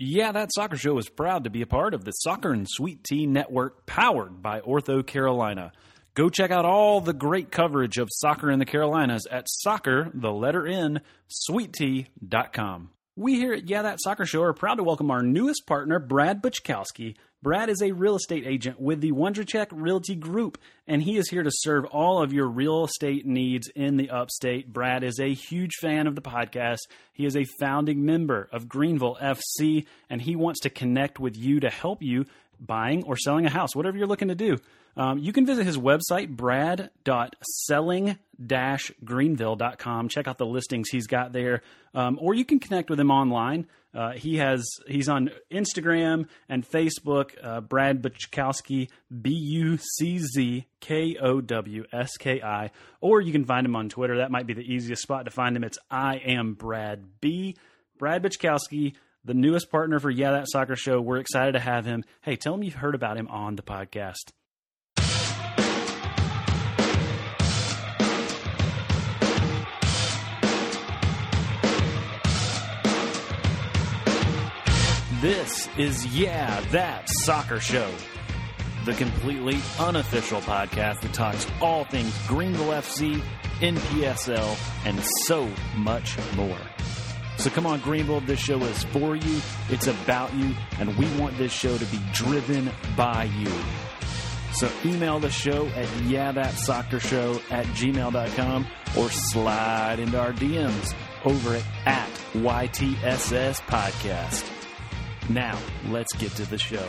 Yeah, that soccer show is proud to be a part of the Soccer and Sweet Tea Network powered by OrthoCarolina. Go check out all the great coverage of soccer in the Carolinas at soccer, the letter N, sweettea.com. We here at Yeah That Soccer Show are proud to welcome our newest partner, Brad Buczkowski. Brad is a real estate agent with the Wondercheck Realty Group, and he is here to serve all of your real estate needs in the upstate. Brad is a huge fan of the podcast. He is a founding member of Greenville FC, and he wants to connect with you to help you buying or selling a house, whatever you're looking to do. Um, you can visit his website, brad.selling-greenville.com. Check out the listings he's got there, um, or you can connect with him online. Uh, he has he's on Instagram and Facebook. Uh, Brad Buczkowski, B U C Z K O W S K I, or you can find him on Twitter. That might be the easiest spot to find him. It's I am Brad B. Brad Buczkowski the newest partner for Yeah That Soccer Show. We're excited to have him. Hey, tell him you've heard about him on the podcast. This is Yeah That Soccer Show, the completely unofficial podcast that talks all things Greenville FC, NPSL, and so much more. So come on, Greenville, this show is for you, it's about you, and we want this show to be driven by you. So email the show at yeahthatsoccershow at gmail.com or slide into our DMs over at, at YTSS Podcast. Now, let's get to the show.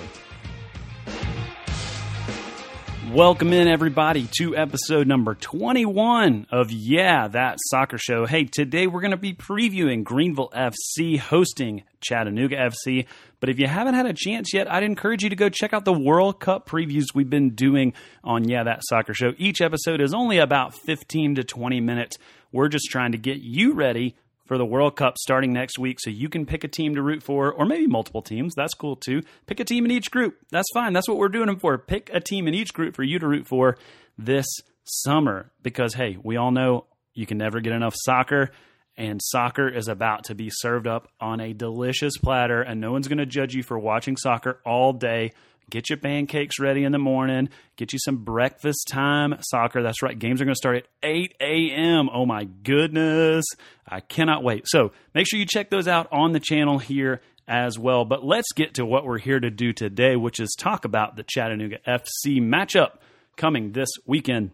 Welcome in, everybody, to episode number 21 of Yeah, That Soccer Show. Hey, today we're going to be previewing Greenville FC hosting Chattanooga FC. But if you haven't had a chance yet, I'd encourage you to go check out the World Cup previews we've been doing on Yeah, That Soccer Show. Each episode is only about 15 to 20 minutes. We're just trying to get you ready for the World Cup starting next week so you can pick a team to root for, or maybe multiple teams. That's cool too. Pick a team in each group. That's fine. That's what we're doing them for. Pick a team in each group for you to root for this summer because, hey, we all know you can never get enough soccer. And soccer is about to be served up on a delicious platter, and no one's going to judge you for watching soccer all day Get your pancakes ready in the morning. Get you some breakfast time soccer. That's right. Games are going to start at 8 a.m. Oh my goodness. I cannot wait. So make sure you check those out on the channel here as well. But let's get to what we're here to do today, which is talk about the Chattanooga FC matchup coming this weekend.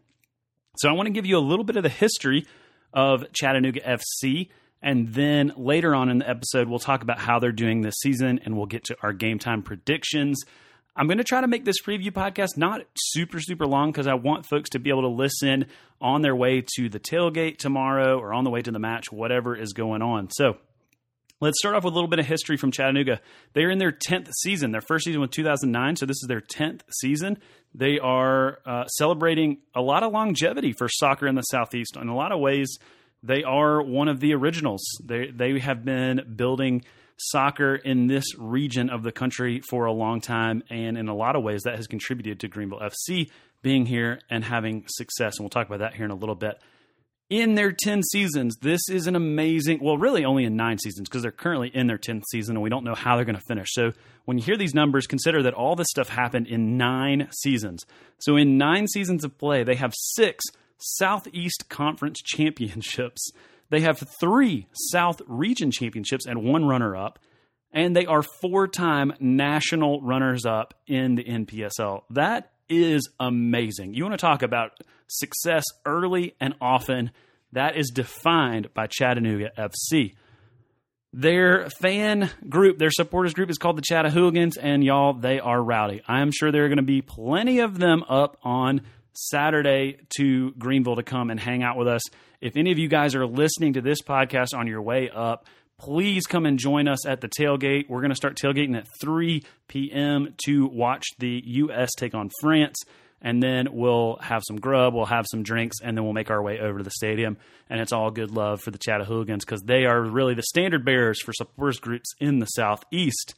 So I want to give you a little bit of the history of Chattanooga FC. And then later on in the episode, we'll talk about how they're doing this season and we'll get to our game time predictions. I'm going to try to make this preview podcast not super, super long because I want folks to be able to listen on their way to the tailgate tomorrow or on the way to the match, whatever is going on. So let's start off with a little bit of history from Chattanooga. They're in their 10th season. Their first season was 2009, so this is their 10th season. They are uh, celebrating a lot of longevity for soccer in the Southeast. In a lot of ways, they are one of the originals. They, they have been building – soccer in this region of the country for a long time. And in a lot of ways, that has contributed to Greenville FC being here and having success. And we'll talk about that here in a little bit. In their 10 seasons, this is an amazing, well, really only in nine seasons because they're currently in their 10th season and we don't know how they're going to finish. So when you hear these numbers, consider that all this stuff happened in nine seasons. So in nine seasons of play, they have six Southeast Conference championships. They have three South Region championships and one runner up, and they are four time national runners up in the NPSL. That is amazing. You want to talk about success early and often? That is defined by Chattanooga FC. Their fan group, their supporters group is called the Chattahooligans, and y'all, they are rowdy. I am sure there are going to be plenty of them up on Saturday to Greenville to come and hang out with us. If any of you guys are listening to this podcast on your way up, please come and join us at the tailgate. We're going to start tailgating at 3 p.m. to watch the U.S. take on France. And then we'll have some grub, we'll have some drinks, and then we'll make our way over to the stadium. And it's all good love for the Chattahooligans because they are really the standard bearers for supporters groups in the Southeast.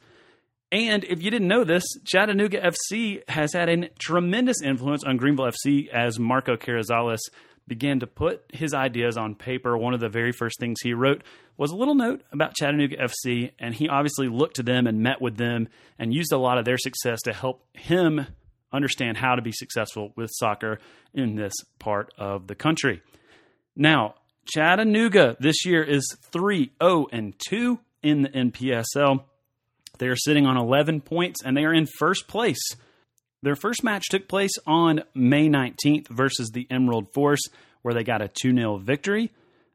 And if you didn't know this, Chattanooga FC has had a tremendous influence on Greenville FC as Marco Carrizales began to put his ideas on paper, one of the very first things he wrote was a little note about Chattanooga FC. And he obviously looked to them and met with them and used a lot of their success to help him understand how to be successful with soccer in this part of the country. Now, Chattanooga this year is 3 0 and 2 in the NPSL. They are sitting on 11 points and they are in first place. Their first match took place on May 19th versus the Emerald Force, where they got a 2 0 victory.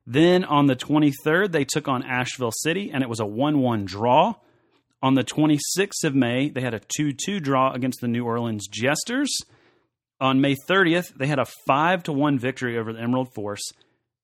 Then on the 23rd, they took on Asheville City, and it was a 1 1 draw. On the 26th of May, they had a 2 2 draw against the New Orleans Jesters. On May 30th, they had a 5 1 victory over the Emerald Force.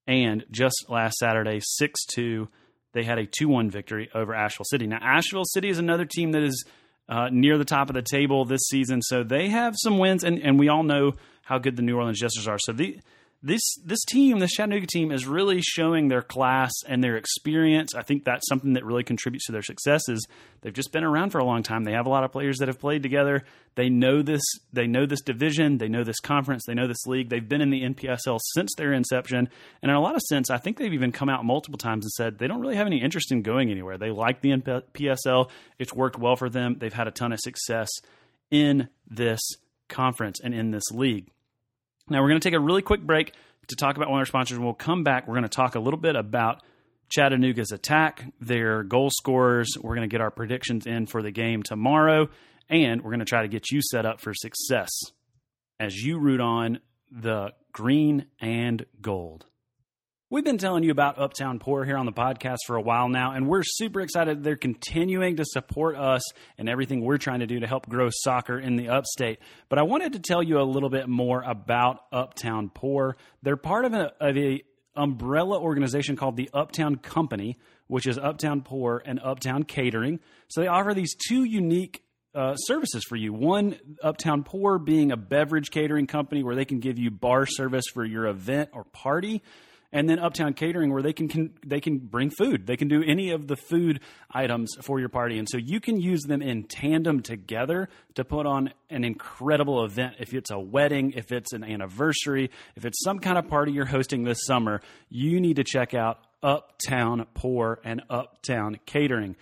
And just last Saturday, 6 2, they had a 2 1 victory over Asheville City. Now, Asheville City is another team that is uh, near the top of the table this season, so they have some wins, and, and we all know how good the New Orleans Jesters are. So the, this this team, this Chattanooga team, is really showing their class and their experience. I think that's something that really contributes to their successes. They've just been around for a long time. They have a lot of players that have played together. They know this. They know this division. They know this conference. They know this league. They've been in the NPSL since their inception, and in a lot of sense, I think they've even come out multiple times and said they don't really have any interest in going anywhere. They like the NPSL. It's worked well for them. They've had a ton of success in this conference and in this league. Now, we're going to take a really quick break to talk about one of our sponsors, and we'll come back. We're going to talk a little bit about Chattanooga's attack, their goal scorers. We're going to get our predictions in for the game tomorrow, and we're going to try to get you set up for success as you root on the green and gold. We've been telling you about Uptown Pour here on the podcast for a while now, and we're super excited they're continuing to support us and everything we're trying to do to help grow soccer in the upstate. But I wanted to tell you a little bit more about Uptown Pour. They're part of a, of a umbrella organization called the Uptown Company, which is Uptown Pour and Uptown Catering. So they offer these two unique uh, services for you. One, Uptown Pour being a beverage catering company where they can give you bar service for your event or party and then Uptown Catering, where they can, can, they can bring food. They can do any of the food items for your party, and so you can use them in tandem together to put on an incredible event. If it's a wedding, if it's an anniversary, if it's some kind of party you're hosting this summer, you need to check out Uptown Pour and Uptown Catering.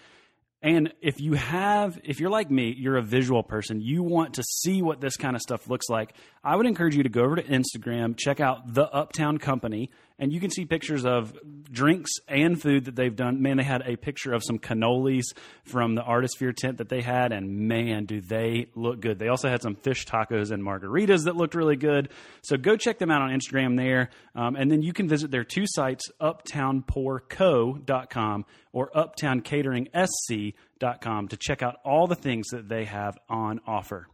And if you have, if you're like me, you're a visual person, you want to see what this kind of stuff looks like, I would encourage you to go over to Instagram, check out the Uptown Company, and you can see pictures of drinks and food that they've done. Man, they had a picture of some cannolis from the Artist Artisphere tent that they had, and man, do they look good. They also had some fish tacos and margaritas that looked really good. So go check them out on Instagram there. Um, and then you can visit their two sites, uptownpourco.com or uptowncateringsc.com, to check out all the things that they have on offer.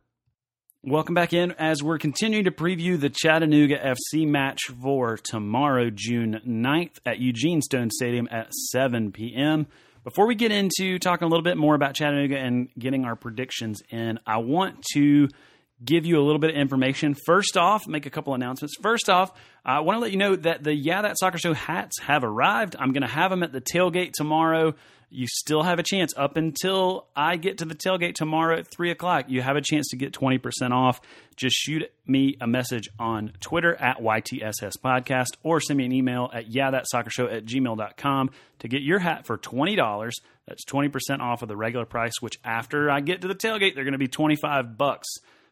Welcome back in as we're continuing to preview the Chattanooga FC match for tomorrow, June 9th at Eugene Stone Stadium at 7 p.m. Before we get into talking a little bit more about Chattanooga and getting our predictions in, I want to give you a little bit of information. First off, make a couple announcements. First off, I want to let you know that the Yeah That Soccer Show hats have arrived. I'm going to have them at the tailgate tomorrow you still have a chance up until I get to the tailgate tomorrow at 3 o'clock. You have a chance to get 20% off. Just shoot me a message on Twitter at YTSS Podcast or send me an email at yeah that soccer show at gmail.com to get your hat for $20. That's 20% off of the regular price, which after I get to the tailgate, they're going to be 25 bucks.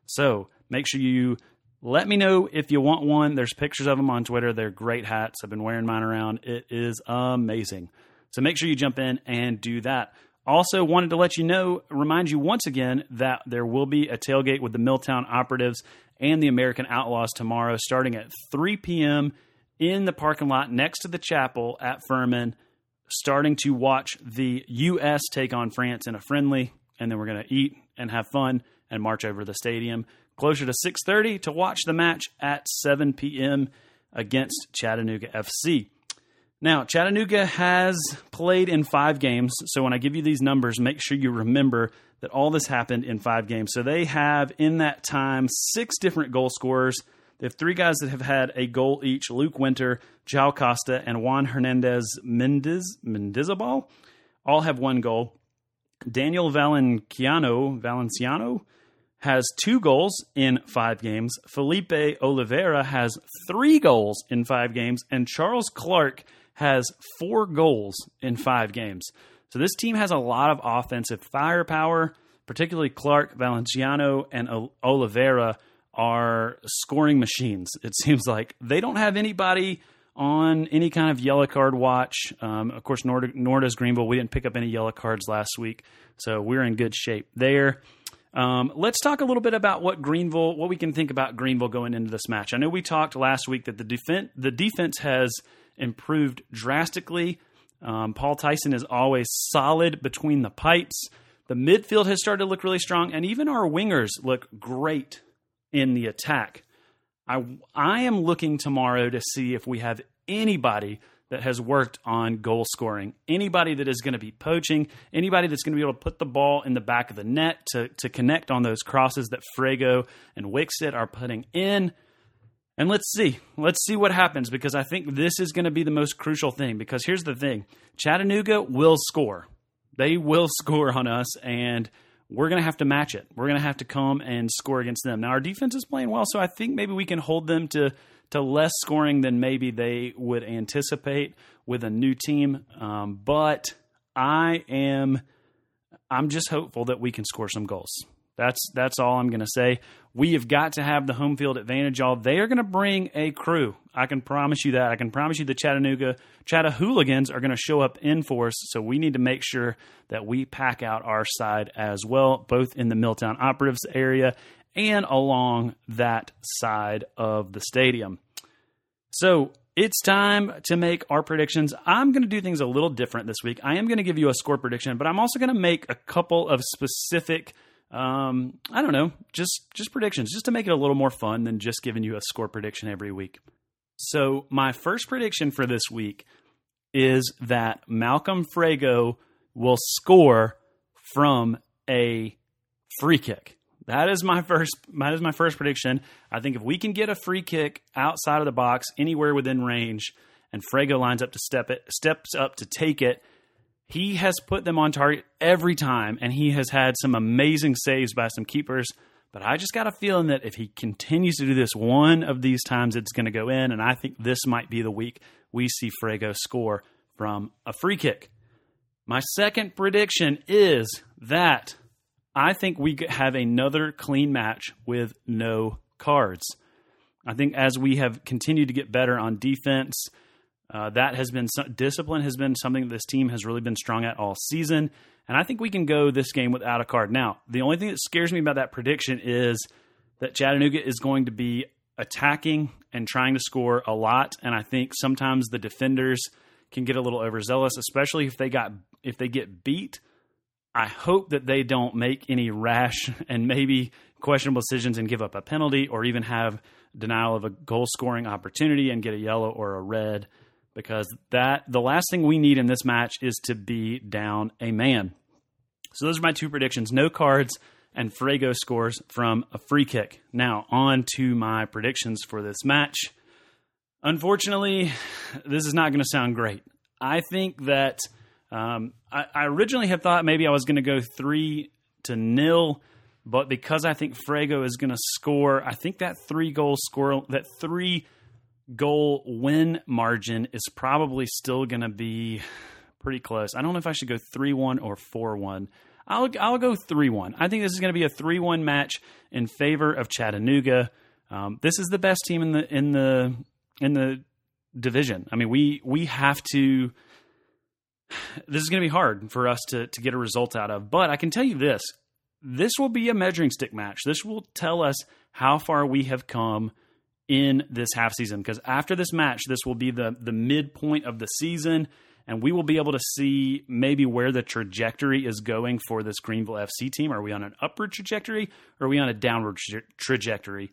So make sure you let me know if you want one. There's pictures of them on Twitter. They're great hats. I've been wearing mine around. It is amazing. So make sure you jump in and do that. Also, wanted to let you know, remind you once again that there will be a tailgate with the Milltown Operatives and the American Outlaws tomorrow, starting at 3 p.m. in the parking lot next to the chapel at Furman, starting to watch the U.S. take on France in a friendly, and then we're going to eat and have fun and march over the stadium. Closer to 6:30 to watch the match at 7 p.m. against Chattanooga FC. Now, Chattanooga has played in five games. So when I give you these numbers, make sure you remember that all this happened in five games. So they have, in that time, six different goal scorers. They have three guys that have had a goal each Luke Winter, Jao Costa, and Juan Hernandez Mendiz, Mendizabal. All have one goal. Daniel Valenciano, Valenciano has two goals in five games. Felipe Oliveira has three goals in five games. And Charles Clark has four goals in five games. So this team has a lot of offensive firepower, particularly Clark, Valenciano, and Oliveira are scoring machines. It seems like they don't have anybody on any kind of yellow card watch. Um, of course, nor, nor does Greenville. We didn't pick up any yellow cards last week, so we're in good shape there. Um, let's talk a little bit about what Greenville, what we can think about Greenville going into this match. I know we talked last week that the defense, the defense has improved drastically. Um, Paul Tyson is always solid between the pipes. The midfield has started to look really strong, and even our wingers look great in the attack. I I am looking tomorrow to see if we have anybody that has worked on goal scoring. Anybody that is going to be poaching, anybody that's going to be able to put the ball in the back of the net to, to connect on those crosses that Frago and Wixit are putting in. And let's see. Let's see what happens because I think this is going to be the most crucial thing. Because here's the thing Chattanooga will score. They will score on us, and we're going to have to match it. We're going to have to come and score against them. Now, our defense is playing well, so I think maybe we can hold them to to less scoring than maybe they would anticipate with a new team. Um, but I am I'm just hopeful that we can score some goals. That's that's all I'm going to say. We have got to have the home field advantage. Y'all, they are going to bring a crew. I can promise you that. I can promise you the Chattanooga Chattahooligans are going to show up in force. So we need to make sure that we pack out our side as well, both in the Milltown Operatives area and along that side of the stadium. So it's time to make our predictions. I'm going to do things a little different this week. I am going to give you a score prediction, but I'm also going to make a couple of specific um, I don't know, just just predictions, just to make it a little more fun than just giving you a score prediction every week. So my first prediction for this week is that Malcolm Frago will score from a free kick. That is my first. That is my first prediction. I think if we can get a free kick outside of the box, anywhere within range, and Frago lines up to step it, steps up to take it, he has put them on target every time, and he has had some amazing saves by some keepers. But I just got a feeling that if he continues to do this one of these times, it's going to go in. And I think this might be the week we see Frago score from a free kick. My second prediction is that I think we have another clean match with no cards. I think as we have continued to get better on defense, uh, that has been discipline has been something that this team has really been strong at all season, and I think we can go this game without a card. Now, the only thing that scares me about that prediction is that Chattanooga is going to be attacking and trying to score a lot, and I think sometimes the defenders can get a little overzealous, especially if they got if they get beat. I hope that they don't make any rash and maybe questionable decisions and give up a penalty or even have denial of a goal scoring opportunity and get a yellow or a red because that the last thing we need in this match is to be down a man. So those are my two predictions. No cards and Frago scores from a free kick. Now, on to my predictions for this match. Unfortunately, this is not going to sound great. I think that um, I, I, originally had thought maybe I was going to go three to nil, but because I think Frago is going to score, I think that three goal score, that three goal win margin is probably still going to be pretty close. I don't know if I should go three one or four one. I'll I'll go three one. I think this is going to be a three one match in favor of Chattanooga. Um, this is the best team in the in the in the division. I mean, we we have to this is going to be hard for us to, to get a result out of. But I can tell you this this will be a measuring stick match. This will tell us how far we have come in this half season. Because after this match, this will be the, the midpoint of the season, and we will be able to see maybe where the trajectory is going for this Greenville FC team. Are we on an upward trajectory or are we on a downward tra- trajectory?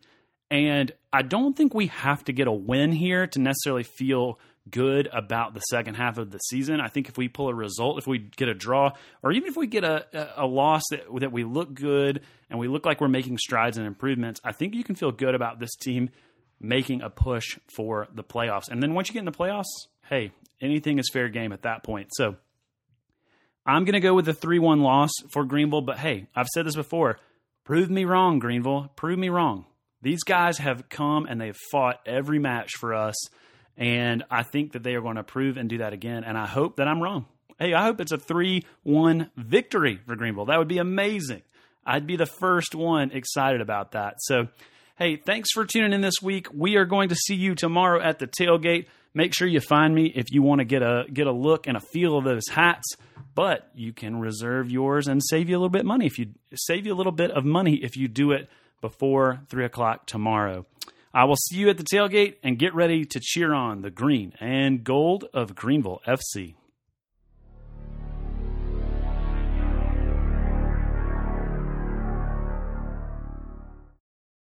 And I don't think we have to get a win here to necessarily feel good about the second half of the season. I think if we pull a result, if we get a draw, or even if we get a, a, loss that, that we look good and we look like we're making strides and improvements, I think you can feel good about this team making a push for the playoffs. And then once you get in the playoffs, hey, anything is fair game at that point. So I'm going to go with a 3 1 loss for Greenville, but hey, I've said this before Prove me wrong, Greenville. Prove me wrong. These guys have come and they've fought every match for us. And I think that they are going to prove and do that again. And I hope that I'm wrong. Hey, I hope it's a 3 1 victory for Greenville. That would be amazing. I'd be the first one excited about that. So, hey, thanks for tuning in this week. We are going to see you tomorrow at the tailgate. Make sure you find me if you want to get a get a look and a feel of those hats. But you can reserve yours and save you a little bit money if you save you a little bit of money if you do it before three o'clock tomorrow. I will see you at the tailgate and get ready to cheer on the green and gold of Greenville FC.